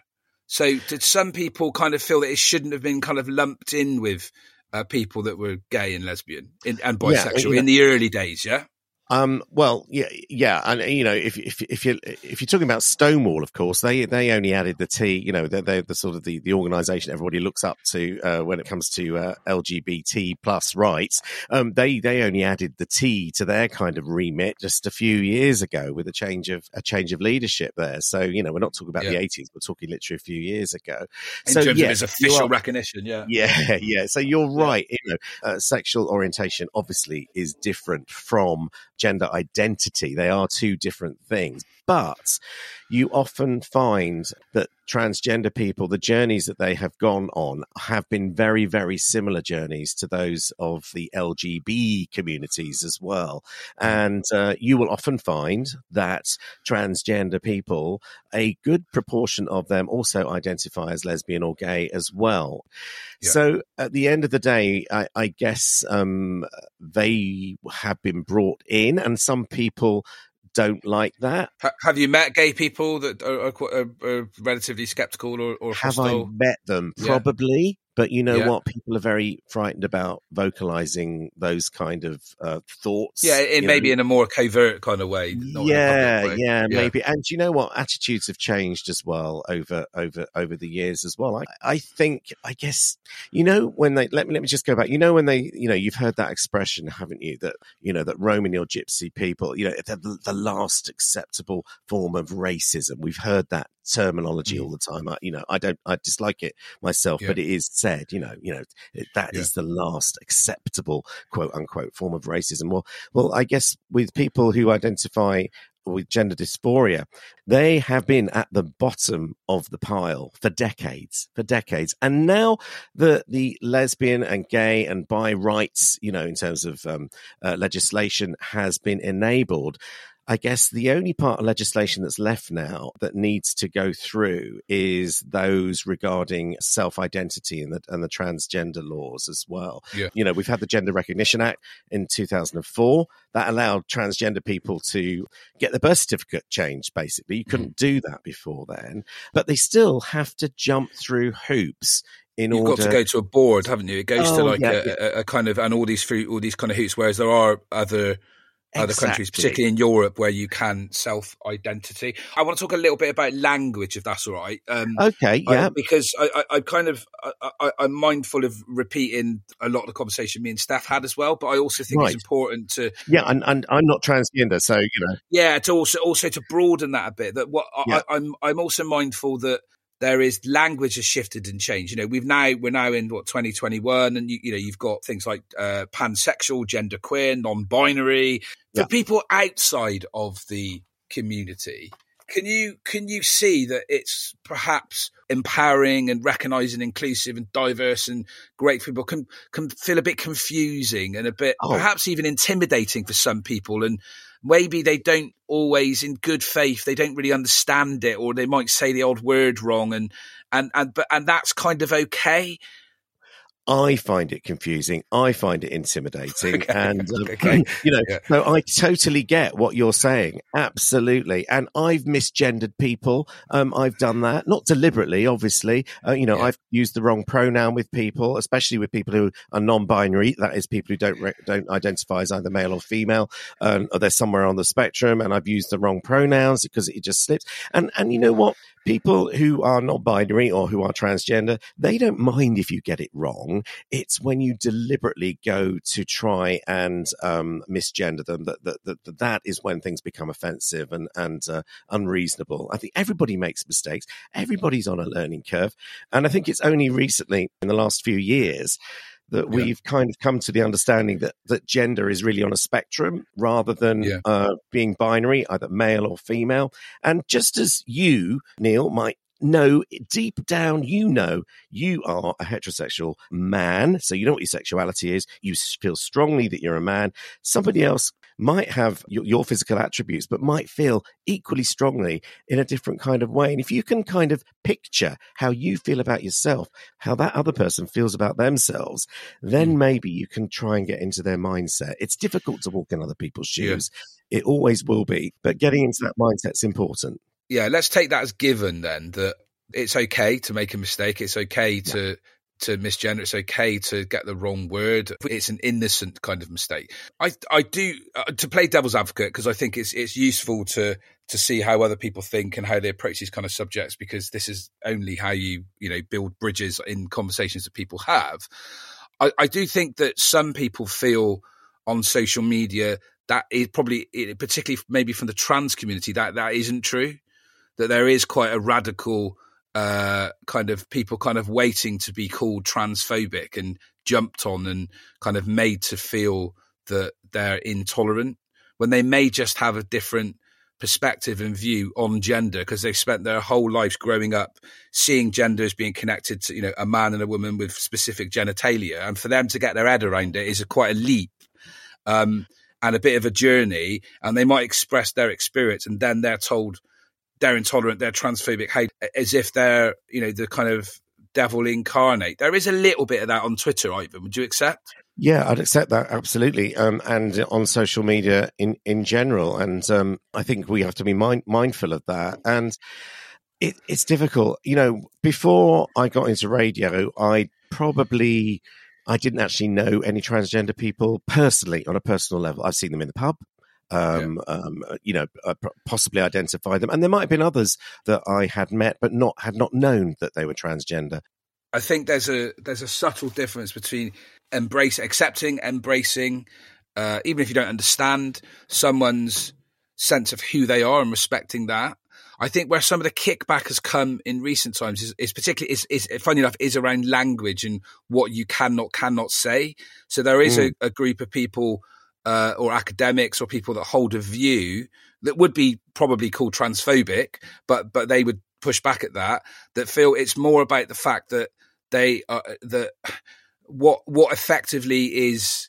So did some people kind of feel that it shouldn't have been kind of lumped in with uh, people that were gay and lesbian in, and bisexual yeah, in the early days? Yeah. Um, well, yeah, yeah, and you know, if if if you if you're talking about Stonewall, of course, they they only added the T. You know, they're, they're the sort of the, the organisation everybody looks up to uh, when it comes to uh, LGBT plus rights. Um, they they only added the T to their kind of remit just a few years ago with a change of a change of leadership there. So you know, we're not talking about yeah. the 80s, we're talking literally a few years ago. In so terms yes, of official are, recognition, yeah, yeah, yeah. So you're right. You know, uh, sexual orientation obviously is different from gender identity. They are two different things. But you often find that transgender people, the journeys that they have gone on have been very, very similar journeys to those of the LGB communities as well. And uh, you will often find that transgender people, a good proportion of them also identify as lesbian or gay as well. Yeah. So at the end of the day, I, I guess um, they have been brought in, and some people don't like that. have you met gay people that are, are, are relatively skeptical or, or have hostile? I met them? Probably. But you know yeah. what? People are very frightened about vocalizing those kind of uh, thoughts. Yeah, it maybe know. in a more covert kind of way. Yeah, way. yeah, yeah, maybe. And you know what? Attitudes have changed as well over over over the years as well. I, I think, I guess, you know, when they let me let me just go back. You know, when they, you know, you've heard that expression, haven't you? That you know that Romani or Gypsy people, you know, the, the last acceptable form of racism. We've heard that terminology mm. all the time. I, you know, I don't, I dislike it myself, yeah. but it is said, you know, you know, that yeah. is the last acceptable quote unquote form of racism. Well, well, I guess with people who identify with gender dysphoria, they have been at the bottom of the pile for decades, for decades. And now the, the lesbian and gay and bi rights, you know, in terms of um, uh, legislation has been enabled. I guess the only part of legislation that's left now that needs to go through is those regarding self identity and the, and the transgender laws as well. Yeah. You know, we've had the Gender Recognition Act in 2004 that allowed transgender people to get the birth certificate changed, basically. You couldn't mm. do that before then, but they still have to jump through hoops in You've order... got to go to a board, haven't you? It goes oh, to like yeah, a, yeah. a, kind of and all these fruit, all these kind of hoops. Whereas there are other other countries, particularly in Europe, where you can self identity. I want to talk a little bit about language, if that's all right. Um, okay, yeah. I, because I, I, I, kind of I, am mindful of repeating a lot of the conversation me and Steph had as well, but I also think right. it's important to yeah, and, and I'm not transgender, so you know, yeah, to also also to broaden that a bit. That what yeah. I, I'm I'm also mindful that there is language has shifted and changed. You know, we've now we're now in what 2021, and you, you know you've got things like uh, pansexual, genderqueer, non-binary. For people outside of the community, can you can you see that it's perhaps empowering and recognizing inclusive and diverse and great people can can feel a bit confusing and a bit oh. perhaps even intimidating for some people and maybe they don't always in good faith they don't really understand it or they might say the odd word wrong and and and but and that's kind of okay I find it confusing. I find it intimidating. Okay. And, um, okay. you know, yeah. so I totally get what you're saying. Absolutely. And I've misgendered people. Um, I've done that, not deliberately, obviously. Uh, you know, yeah. I've used the wrong pronoun with people, especially with people who are non-binary. That is people who don't, re- don't identify as either male or female, um, or they're somewhere on the spectrum. And I've used the wrong pronouns because it just slips. And, and you know what? people who are not binary or who are transgender, they don't mind if you get it wrong. It's when you deliberately go to try and um, misgender them that, that, that, that is when things become offensive and, and uh, unreasonable. I think everybody makes mistakes. Everybody's on a learning curve. And I think it's only recently in the last few years that yeah. we've kind of come to the understanding that that gender is really on a spectrum rather than yeah. uh, being binary, either male or female. And just as you, Neil, might know deep down, you know you are a heterosexual man. So you know what your sexuality is. You feel strongly that you're a man. Somebody else might have your, your, physical attributes, but might feel equally strongly in a different kind of way. And if you can kind of picture how you feel about yourself, how that other person feels about themselves, then mm. maybe you can try and get into their mindset. It's difficult to walk in other people's shoes. Yeah. It always will be, but getting into that mindset's important. Yeah, let's take that as given then that it's okay to make a mistake. It's okay to yeah to misgender. It's okay to get the wrong word. It's an innocent kind of mistake. I I do uh, to play devil's advocate because I think it's it's useful to to see how other people think and how they approach these kind of subjects because this is only how you you know build bridges in conversations that people have. I, I do think that some people feel on social media that is probably particularly maybe from the trans community that that isn't true that there is quite a radical uh, kind of people kind of waiting to be called transphobic and jumped on and kind of made to feel that they're intolerant when they may just have a different perspective and view on gender because they've spent their whole lives growing up seeing gender as being connected to you know a man and a woman with specific genitalia and for them to get their head around it is a quite a leap um, and a bit of a journey and they might express their experience and then they're told they're intolerant, they're transphobic, hate, as if they're, you know, the kind of devil incarnate. There is a little bit of that on Twitter, Ivan. Would you accept? Yeah, I'd accept that absolutely, um, and on social media in in general. And um, I think we have to be mind, mindful of that. And it, it's difficult, you know. Before I got into radio, I probably I didn't actually know any transgender people personally on a personal level. I've seen them in the pub um, yeah. um, uh, you know, uh, possibly identify them. And there might have been others that I had met, but not had not known that they were transgender. I think there's a there's a subtle difference between embrace accepting, embracing, uh, even if you don't understand someone's sense of who they are and respecting that. I think where some of the kickback has come in recent times is, is particularly is, is funny enough is around language and what you cannot cannot say. So there is mm. a, a group of people uh, or academics or people that hold a view that would be probably called transphobic, but but they would push back at that. That feel it's more about the fact that they are that what what effectively is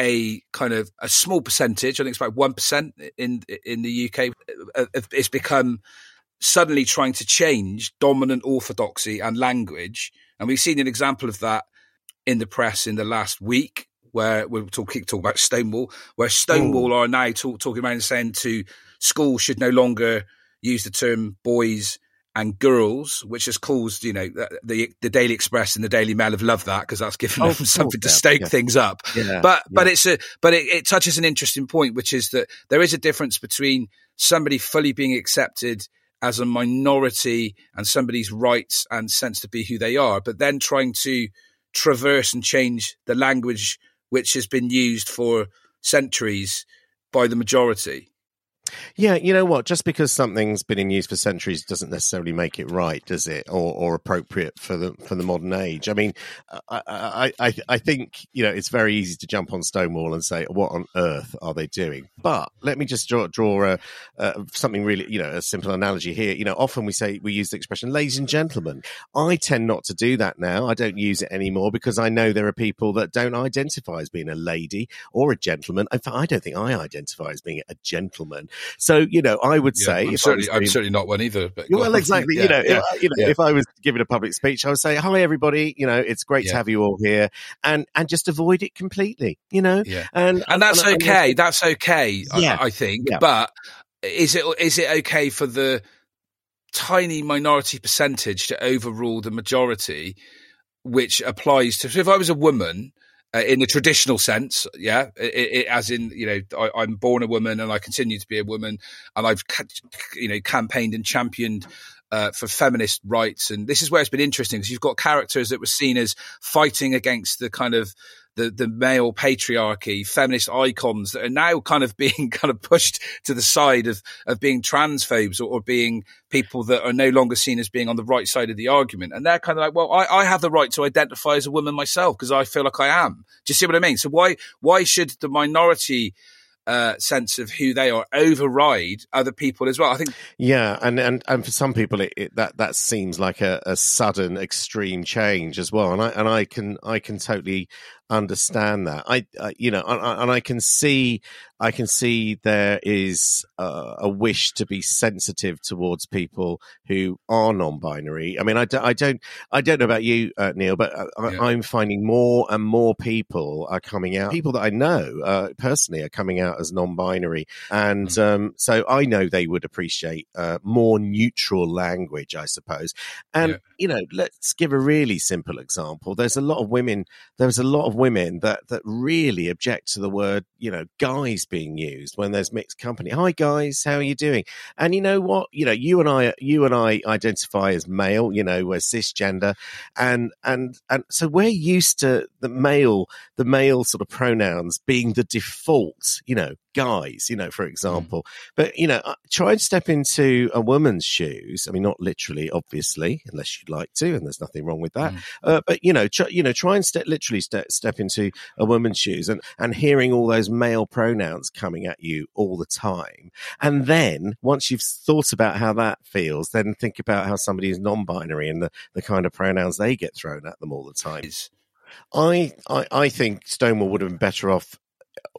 a kind of a small percentage. I think it's about one percent in in the UK. It's become suddenly trying to change dominant orthodoxy and language, and we've seen an example of that in the press in the last week where we're talking talk about Stonewall, where Stonewall Ooh. are now talk, talking around and saying to schools should no longer use the term boys and girls, which has caused, you know, the the Daily Express and the Daily Mail have loved that because that's given Oh, them something to yeah, stoke yeah. things up. Yeah, But but it's a but it, it touches an interesting point, which is that there is a difference between somebody fully being accepted as a minority and somebody's rights and sense to be who they are, but then trying to traverse and change the language which has been used for centuries by the majority. Yeah, you know what? Just because something's been in use for centuries doesn't necessarily make it right, does it, or, or appropriate for the for the modern age? I mean, I, I I I think you know it's very easy to jump on Stonewall and say, "What on earth are they doing?" But let me just draw draw a, uh, something really, you know, a simple analogy here. You know, often we say we use the expression "ladies and gentlemen." I tend not to do that now. I don't use it anymore because I know there are people that don't identify as being a lady or a gentleman. In fact, I don't think I identify as being a gentleman. So, you know, I would say, I'm certainly I'm certainly not one either. But well, exactly. Yeah, you know, yeah, if, you know, yeah. if I was giving a public speech, I would say, "Hi, everybody. You know, it's great Yeah. to have you all here," and and just avoid it completely. You know, yeah. and and that's and- okay. That's okay. Yeah. I, I think. Yeah. But is it is it okay for the tiny minority percentage to overrule the majority, which applies to? So if I was a woman. Uh, in the traditional sense, yeah, it, it, as in, you know, I, I'm born a woman and I continue to be a woman, and I've, you know, campaigned and championed uh, for feminist rights. And this is where it's been interesting because you've got characters that were seen as fighting against the kind of the, the male patriarchy, feminist icons that are now kind of being kind of pushed to the side of, of being transphobes or, or being people that are no longer seen as being on the right side of the argument. And they're kind of like, well, I, I have the right to identify as a woman myself because I feel like I am. Do you see what I mean? So why, why should the minority uh, sense of who they are override other people as well? I think Yeah, and and and for some people, it, it that that seems like a, a sudden extreme change as well, and I and I can I can totally understand that. I, I you know, and, and I can see I can see there is a, a wish to be sensitive towards people who are non-binary. I mean, I, do, I don't I don't know about you, uh, Neil, but I, Yeah. I'm finding more and more people are coming out. People that I know uh, personally are coming out as non-binary, and Mm. um, so I know they would appreciate uh, more neutral language, I suppose. And Yeah. you know, let's give a really simple example. There's a lot of women. There's a lot of women that that really object to the word, you know, guys being used when there's mixed company. Hi guys, how are you doing? And you know what? You know, you and I, you and I identify as male. You know, we're cisgender, and and and so we're used to the male, the male sort of pronouns being the default. You know, guys. You know, for example. But you know, try and step into a woman's shoes. I mean, not literally, obviously, unless you'd like to, and there's nothing wrong with that. Mm. Uh, but you know, try, you know, try and step literally step, step into a woman's shoes, and and hearing all those male pronouns coming at you all the time, and then once you've thought about how that feels, then think about how somebody is non-binary and the the kind of pronouns they get thrown at them all the time. I, I, I think Stonewall would have been better off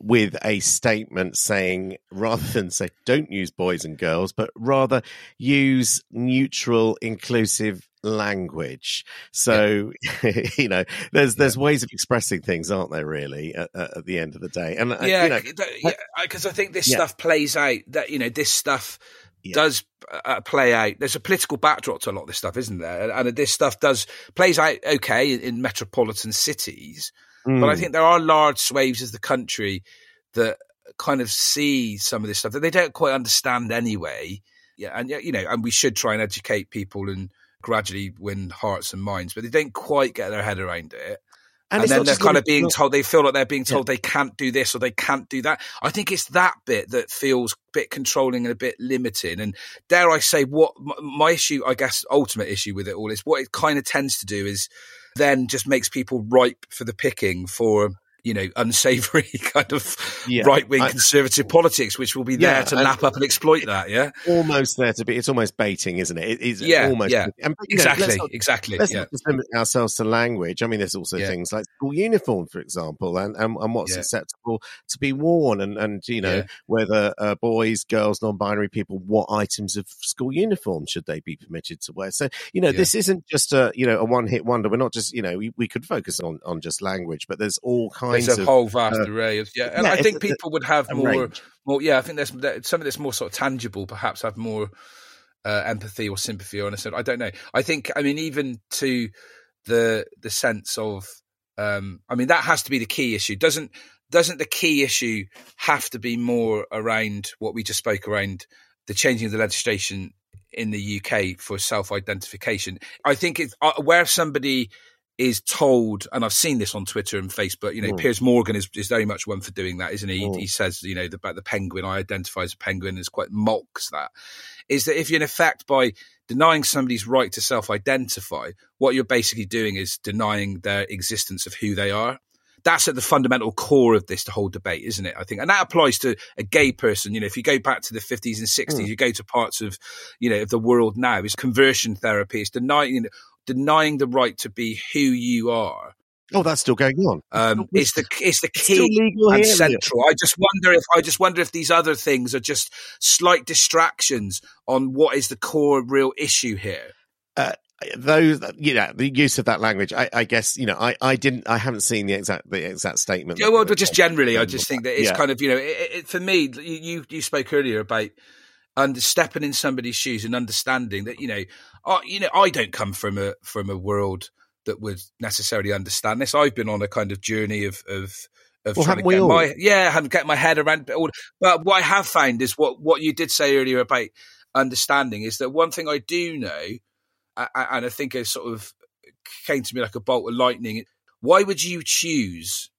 with a statement saying, rather than say, don't use boys and girls, but rather use neutral, inclusive language. So, you know, there's there's ways of expressing things, aren't there? Really, at, at the end of the day, and uh, yeah, you know, because I think this Yeah. stuff plays out. That you know, this stuff Yeah. does uh, play out. There's a political backdrop to a lot of this stuff, isn't there? And, and this stuff does plays out okay in, in metropolitan cities, but I mm, think there are large swathes of the country that kind of see some of this stuff that they don't quite understand anyway. Yeah, and yeah, you know, and we should try and educate people and gradually win hearts and minds, but they don't quite get their head around it and, it's then they're kind of being not- told they feel like they're being Yeah. told they can't do this or they can't do that. I think it's that bit that feels a bit controlling and a bit limiting. And dare I say, what my issue, I guess, ultimate issue with it all is what it kind of tends to do is then just makes people ripe for the picking for. You know, unsavory kind of Yeah, right wing conservative politics, which will be Yeah, there to lap up and exploit that. Yeah, almost there to be. It's almost baiting, isn't it? It is Yeah, almost. yeah. and, you know, let's exactly, not- exactly. Let's Yeah, not limit ourselves to language. I mean, there's also Yeah. things like school uniform, for example, and, and, and what's Yeah. acceptable to be worn, and, and you know Yeah. whether uh, boys, girls, non-binary people, what items of school uniform should they be permitted to wear. So you know, Yeah. this isn't just a you know a one-hit wonder. We're not just you know we, we could focus on on just language, but there's all kinds there's a of whole vast uh, array of yeah, and yeah, I think people would have more range. Well, yeah, I think there's something that's more sort of tangible, perhaps have more uh, empathy or sympathy or anything. I don't know. I think, I mean, even to the the sense of, um, I mean, that has to be the key issue. Doesn't doesn't the key issue have to be more around what we just spoke around the changing of the legislation in the UK for self identification? I think it's uh, where somebody is told, and I've seen this on Twitter and Facebook. You know, mm. Piers Morgan is, is very much one for doing that, isn't he? Mm. He says, you know, about the penguin, I identify as a penguin, is quite mocks that. Is that if you're in effect by denying somebody's right to self-identify, what you're basically doing is denying their existence of who they are. That's at the fundamental core of this, the whole debate, isn't it? I think, and that applies to a gay person. You know, if you go back to the 50s and 60s, mm. you go to parts of, you know, of the world now, is conversion therapy, it's denying, you know, denying the right to be who you are. Oh, that's still going on. Um, it's the it's the key and central. I just wonder if I just wonder if these other things are just slight distractions on what is the core real issue here. Uh, those you know the use of that language I, I, guess you know I, I didn't I haven't seen the exact the exact statement yeah well but just generally I just think that it's yeah. kind of you know it, it, for me you you spoke earlier about under stepping in somebody's shoes and understanding that you know, I, you know, I don't come from a from a world that would necessarily understand this. I've been on a kind of journey of of of well, trying to get all? my yeah, haven't get my head around. But what I have found is what what you did say earlier about understanding is that one thing I do know, and I think it sort of came to me like a bolt of lightning. Why would you choose?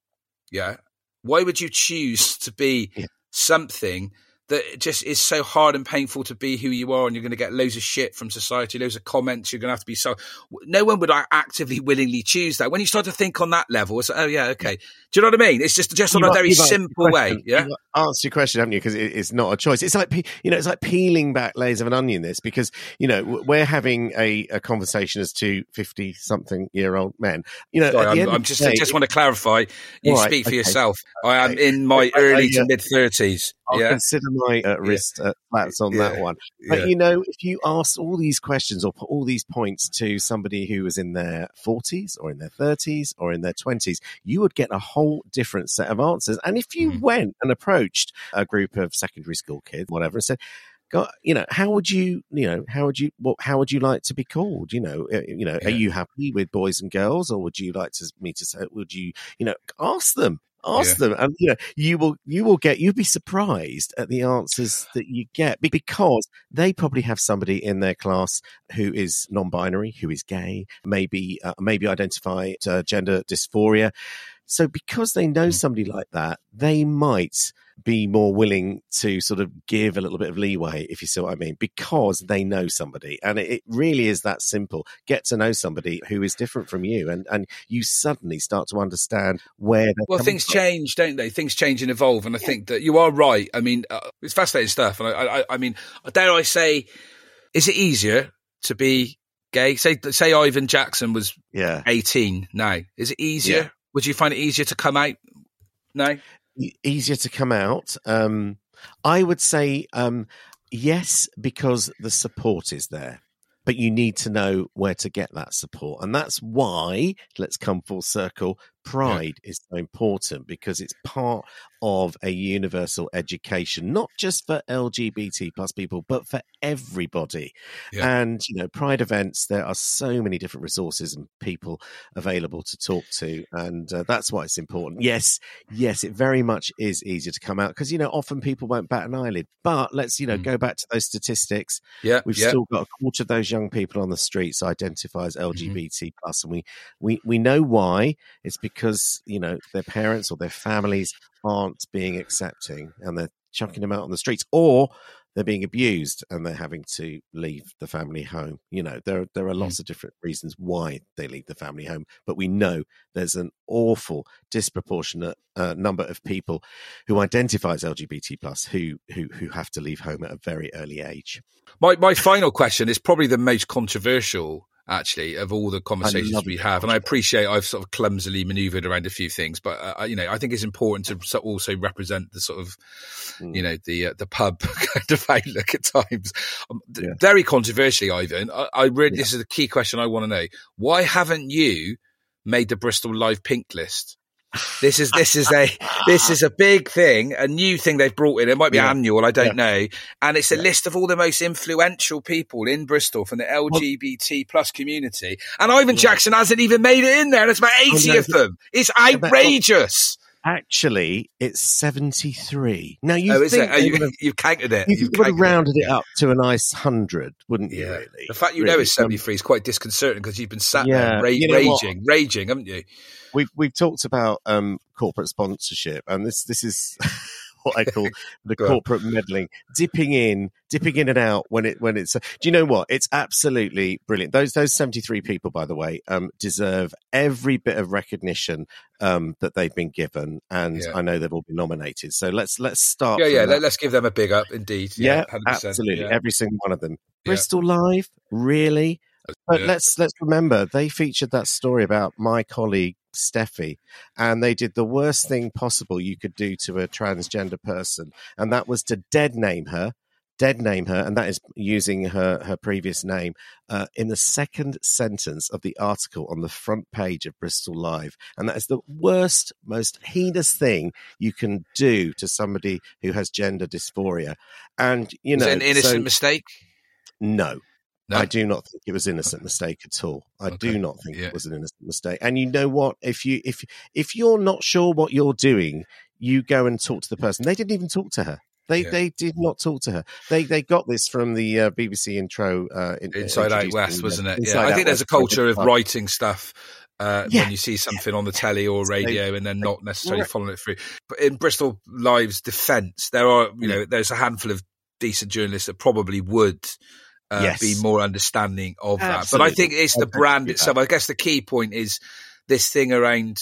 Yeah, why would you choose to be yeah. something that it just is so hard and painful to be who you are and you're going to get loads of shit from society loads of comments you're going to have to be so no one would actively willingly choose that. When you start to think on that level it's like, oh yeah okay. Do you know what i mean? It's just just on a very simple way yeah? Answer your question haven't you? Because it's not a choice. It's like you know it's like peeling back layers of an onion this because you know we're having a, a conversation as two 50 something year old men. You know Sorry, I'm, I'm just day, I just want to clarify. You right, speak for okay. yourself. I am in my early to mid 30s I'll yeah. consider my uh, wrist yeah. uh, flats on yeah. that one. But yeah. you know, if you ask all these questions or put all these points to somebody who was in their 40s or in their 30s or in their 20s, you would get a whole different set of answers. And if you mm. went and approached a group of secondary school kids, whatever, and said, God, you know, how would you, you know, how would you, what, how would you like to be called? You know, uh, you know, are you happy with boys and girls, or would you like to me to say, would you, you know, ask them, ask yeah. them and you know you will you will get you'll be surprised at the answers that you get because they probably have somebody in their class who is non-binary who is gay maybe uh, maybe identify uh, gender dysphoria so because they know mm. somebody like that they might be more willing to sort of give a little bit of leeway, if you see what I mean, because they know somebody. And it, really is that simple. Get to know somebody who is different from you, and, and you suddenly start to understand where Well, things from. change, don't they? Things change and evolve. And I think that you are right. I mean, uh, it's fascinating stuff. And I, I, I mean, dare I say, is it easier to be gay? Say, say Ivan Jackson was yeah. 18 now. Is it easier? Yeah. Would you find it easier to come out? No easier to come out. Um, I would say um, yes, because the support is there but you need to know where to get that support. And that's why, let's come full circle, pride yeah. is so important because it's part of a universal education, not just for LGBT plus people, but for everybody. Yeah. And, you know, pride events, there are so many different resources and people available to talk to. And uh, that's why it's important. Yes, yes, it very much is easier to come out because, you know, often people won't bat an eyelid. But let's, you know, mm. go back to those statistics. Yeah. We've yeah. still got a quarter of those young people on the streets identify as LGBT mm-hmm. plus, and we, we, we know why. It's because because you know their parents or their families aren't being accepting and they're chucking them out on the streets or they're being abused and they're having to leave the family home. You know, there there are lots mm. of different reasons why they leave the family home, but we know there's an awful disproportionate uh, number of people who identify as LGBT plus who who who have to leave home at a very early age. My my final question is probably the most controversial actually of all the conversations we have and i appreciate i've sort of clumsily maneuvered around a few things but uh, you know i think it's important to also represent the sort of mm. you know the uh, the pub kind of outlook at times um, yeah. very controversially ivan i, I really yeah. this is a key question i want to know why haven't you made the bristol live pink list This is this is a this is a big thing, a new thing they've brought in. It might be Yeah. annual, I don't Yeah. know. And it's a list of all the most influential people in Bristol from the LGBT plus community. And Ivan Jackson hasn't even made it in there. There's about eighty oh, no, of them. It's outrageous. Actually, it's 73. Now, you oh, think it? Oh, you, have, you've counted it. you You've would have counted it. rounded it up to a nice 100, wouldn't you, Yeah. really? The fact you know Really? it's 73 is quite disconcerting because you've been sat Yeah. there ra- You know what? raging, raging, haven't you? we've we've talked about um, corporate sponsorship, and this this is what I call the corporate meddling, dipping in, dipping in and out when it when it's. do you know what? It's absolutely brilliant. Those those seventy three people, by the way, um, deserve every bit of recognition um, that they've been given, and Yeah. I know they've all been nominated. So let's let's start. Yeah, yeah. Let, us give them a big up, indeed. Yeah, 100%, absolutely. yeah. Every single one of them. Yeah. Bristol Live, really? But Yeah. let's let's remember they featured that story about my colleague Steffi, and they did the worst thing possible you could do to a transgender person, and that was to dead name her, dead name her, and that is using her her previous name uh, in the second sentence of the article on the front page of Bristol Live, and that is the worst, most heinous thing you can do to somebody who has gender dysphoria, and you know, an innocent so- mistake? no. No? I do not think it was innocent mistake at all. I Okay. do not think Yeah. it was an innocent mistake. And you know what? If you if if you're not sure what you're doing, you go and talk to the person. They didn't even talk to her. They Yeah. they did not talk to her. They they got this from the uh, BBC intro. Uh, in, Inside Out West, wasn't it? Inside yeah, I think there's a culture of writing stuff uh, Yeah. when you see something on the telly or radio and then not necessarily Right. following it through. But in Bristol Live's defence, there are you know there's a handful of decent journalists that probably would. Uh, Yes. Be more understanding of that, but I think it's the brand itself. I guess the key point is this thing around.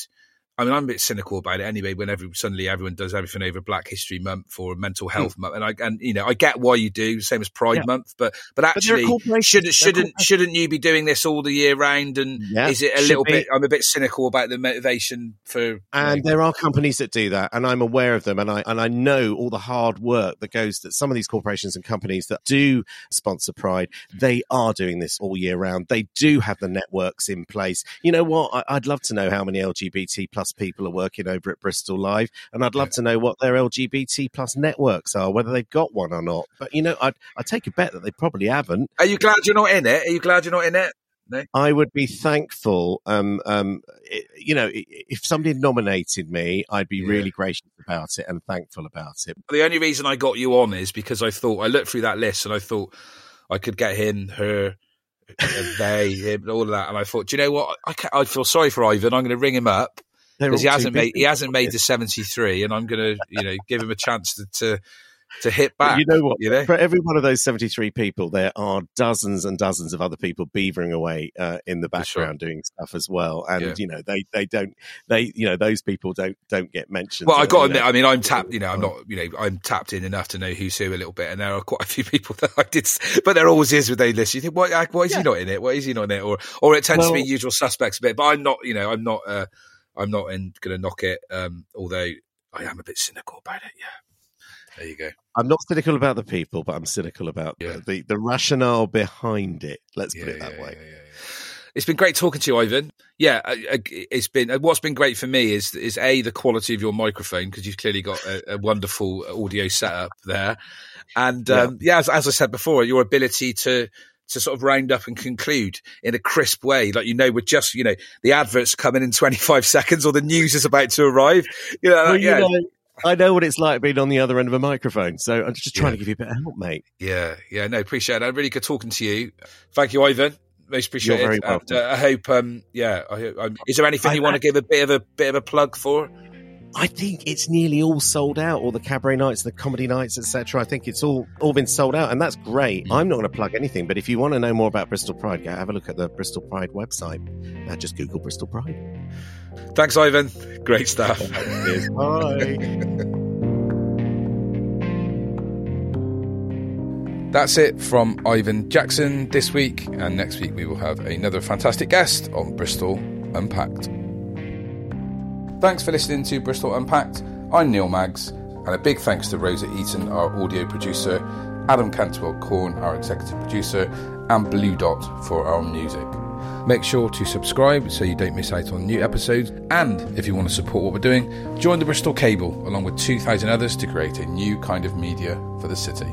I mean, I'm a bit cynical about it anyway. When every, suddenly everyone does everything over Black History Month or Mental Health Month, and I and you know I get why you do, same as Pride Hmm. Yeah. Month, but but actually, corporation. should They're a shouldn't shouldn't you be doing this all the year round? And Yeah, is it a little be. bit? I'm a bit cynical about the motivation for. you And know, there are companies that do that, and I'm aware of them, and I and I know all the hard work that goes that some of these corporations and companies that do sponsor Pride, they are doing this all year round. They do have the networks in place. You know what? I, I'd love to know how many LGBT plus people are working over at Bristol Live, and I'd love to know what their LGBT plus networks are, whether they've got one or not. But you know, I I take a bet that they probably haven't. are you glad you're not in it? Are you glad you're not in it? I would be thankful. Um, um, i- you know, if somebody nominated me, I'd be Yeah. really gracious about it and thankful about it. The only reason I got you on is because I thought I looked through that list and I thought I could get him, her, they, him, all of that, and I thought, do you know what? I, I feel sorry for Ivan. I'm going to ring him up because he hasn't made he hasn't made the 73, and I'm going to you know give him a chance to to, to hit But back. you know what? You know? For every one of those 73 people, there are dozens and dozens of other people beavering away uh, in the For sure. background doing stuff as well. And, Yeah. you know, they, they don't, they, you know, those people don't, don't get mentioned. Well, I got to admit, know. I mean, I'm tapped. You know, I'm not. You know, I'm tapped in enough to know who's who a little bit, and there are quite a few people that I did. But there always is with a list. You think, why? Why is he not in it? Why is he not in it? Or, or it tends to be usual suspects a bit. But I'm not. You know, I'm not. Uh, I'm not going to knock it. Um, although I am a bit cynical about it. Yeah. There you go. I'm not cynical about the people, but I'm cynical about Yeah. the, the, the rationale behind it. Let's put it that yeah, way. yeah, yeah, yeah. It's been great talking to you, Ivan. Yeah, I- I- it's been. uh, What's been great for me is is a the quality of your microphone because you've clearly got a, a wonderful audio setup there, and um, yeah, as, as I said before, your ability to to sort of round up and conclude in a crisp way, like you know, we're just you know the adverts coming in twenty five seconds or the news is about to arrive. You know, Well, yeah, you know, I know what it's like being on the other end of a microphone, so I'm just trying Yeah. to give you a bit of help, mate. Yeah, yeah, no, appreciate it. I Really good talking to you. Thank you, Ivan. Most appreciated. very And, welcome. uh, I hope, um, yeah. I, hope- um, is there anything I- you want I- to give a bit of a bit of a plug for? I think it's nearly all sold out. All the cabaret nights, the comedy nights, etc. I think it's all all been sold out, and that's great. I'm not going to plug anything, but if you want to know more about Bristol Pride, go have a look at the Bristol Pride website. Uh, just Google Bristol Pride. Thanks, Ivan. Great stuff. Bye. That's it from Ivan Jackson this week, and next week we will have another fantastic guest on Bristol Unpacked. Thanks for listening to Bristol Unpacked. I'm Neil Maggs, and a big thanks to Rosa Eaton, our audio producer, Adam Cantwell Corn, our executive producer, and Blue Dot for our music. Make sure to subscribe so you don't miss out on new episodes. And if you want to support what we're doing, join the Bristol Cable along with 2,000 others to create a new kind of media for the city.